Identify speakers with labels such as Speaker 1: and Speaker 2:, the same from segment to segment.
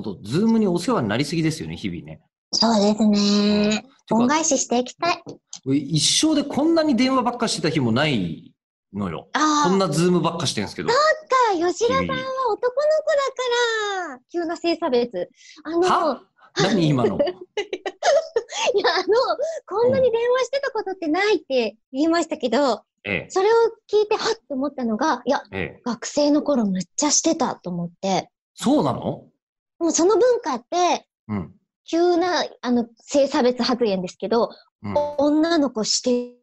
Speaker 1: 本当 Zoomにお世話になりすぎですよね、日々ね。
Speaker 2: そうですね。恩返ししていきたい。
Speaker 1: 一生でこんなに電話ばっかしてた日もないのよ。
Speaker 2: ああ、
Speaker 1: こんなズームばっかしてるんですけど。
Speaker 2: か、吉田さんは男の子だから、急な性差別。あの、
Speaker 1: は？何今の？
Speaker 2: いや、あの、こんなに電話してたことってないって言いましたけど、
Speaker 1: ええ、
Speaker 2: それを聞いて、はっと思ったのが、いや、
Speaker 1: ええ。
Speaker 2: 学生の頃むっちゃしてたと思って、
Speaker 1: そうなの？
Speaker 2: もうその文化って、
Speaker 1: うん。
Speaker 2: 急な、あの、性差別発言ですけど、
Speaker 1: うん、
Speaker 2: 女の子して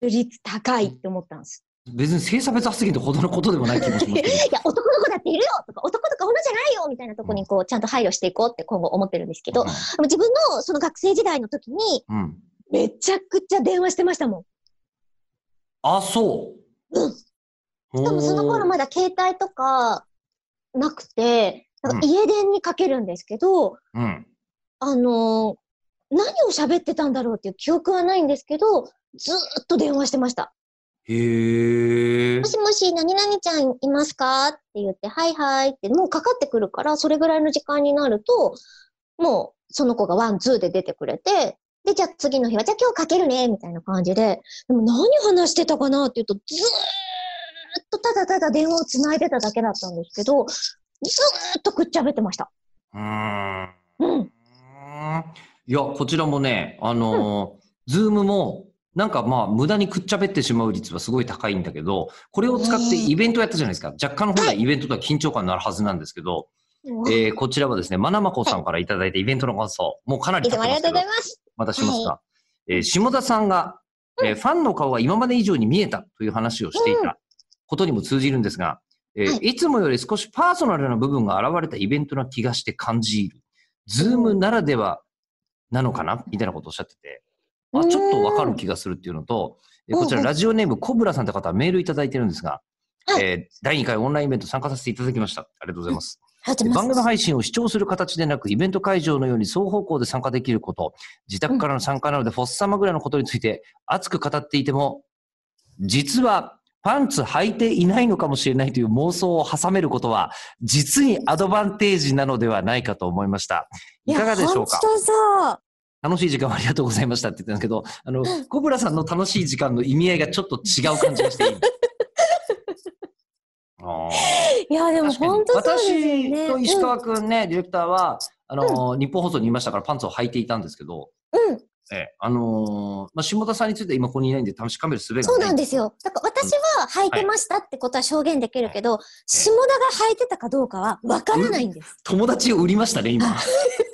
Speaker 2: る率高いって思ったんです。
Speaker 1: 別に性差別発言ってほどのことでもない気もしますけど。
Speaker 2: いや、男の子だっているよとか、男とか女じゃないよみたいなとこにこう、ちゃんと配慮していこうって今後思ってるんですけど、でも自分のその学生時代の時に、
Speaker 1: うん。うん。
Speaker 2: めちゃくちゃ電話してましたもん。
Speaker 1: あ、そう。
Speaker 2: うん。しかもその頃
Speaker 1: ま
Speaker 2: まだ携帯とかなくて、なんか家電にかけるんですけど、
Speaker 1: うん。
Speaker 2: あのー何を喋ってたんだろうっていう記憶はないんですけど、ずーっと電話してました。
Speaker 1: へえ
Speaker 2: も。しもし、何々ちゃんいますかって言って、はいはいって、もうかかってくるから、それぐらいの時間になると、もうその子がワン、ツーで出てくれて、で、じゃあ次の日は、じゃあ今日かけるね、みたいな感じで、でも何話してたかなっていうと、ずーっとただただ電話を繋いでただけだったんですけど、ずーっとくっちゃべってました。
Speaker 1: うーん。
Speaker 2: うん。
Speaker 1: いや、こちらもね、あのー、ズームも、なんかまあ、無駄にくっちゃべってしまう率はすごい高いんだけど、これを使ってイベントやったじゃないですか。若干の本来イベントとは緊張感のあるはずなんですけど、えー、こちらはですね、まなまこさんからいただいたイベントの感想、もうかなり
Speaker 2: いつもありがとうごございます。
Speaker 1: またしますか。えー下田さんが、えーファンの顔が今まで以上に見えたという話をしていたことにも通じるんですが、えー
Speaker 2: はい
Speaker 1: いつもより少しパーソナルな部分が現れたイベントな気がして感じる。 Zoomならではなのかな？みたいなことをおっしゃってて、あ、ちょっとわかる気がするっていうのと、えーこちらラジオネームコブラさんって方はメールいただいてるんですが、
Speaker 2: はい
Speaker 1: えー第2回オンラインイベント参加させていただきました。ありがとうございます。
Speaker 2: ありがとうございます。
Speaker 1: 番組配信を視聴する形でなく、イベント会場のように双方向で参加できること、自宅からの参加なので、フォッサマぐらいのことについて熱く語っていても、実はパンツ履いていないのかもしれないという妄想を挟めることは、実にアドバンテージなのではないかと思いました。いかがでしょうか？
Speaker 2: いや本当そう。
Speaker 1: 楽しい時間をありがとうございましたって言ってたんですけど、あの、コブラさんの楽しい時間の意味合いがちょっと違う感じがしていい。
Speaker 2: いや、でも本当そうですよね。
Speaker 1: 私と石川くんね、ディレクターは、あのー日本放送にいましたからパンツを履いていたんですけど、
Speaker 2: うん、うん
Speaker 1: ええ、あのーまあ、下田さんについては今ここにいないんで試しかめる術がない。
Speaker 2: そうなんですよ。だから私は履いてましたってことは証言できるけど、下田が履いてたかどうかはわからないんです。
Speaker 1: 友達を売りましたね、今。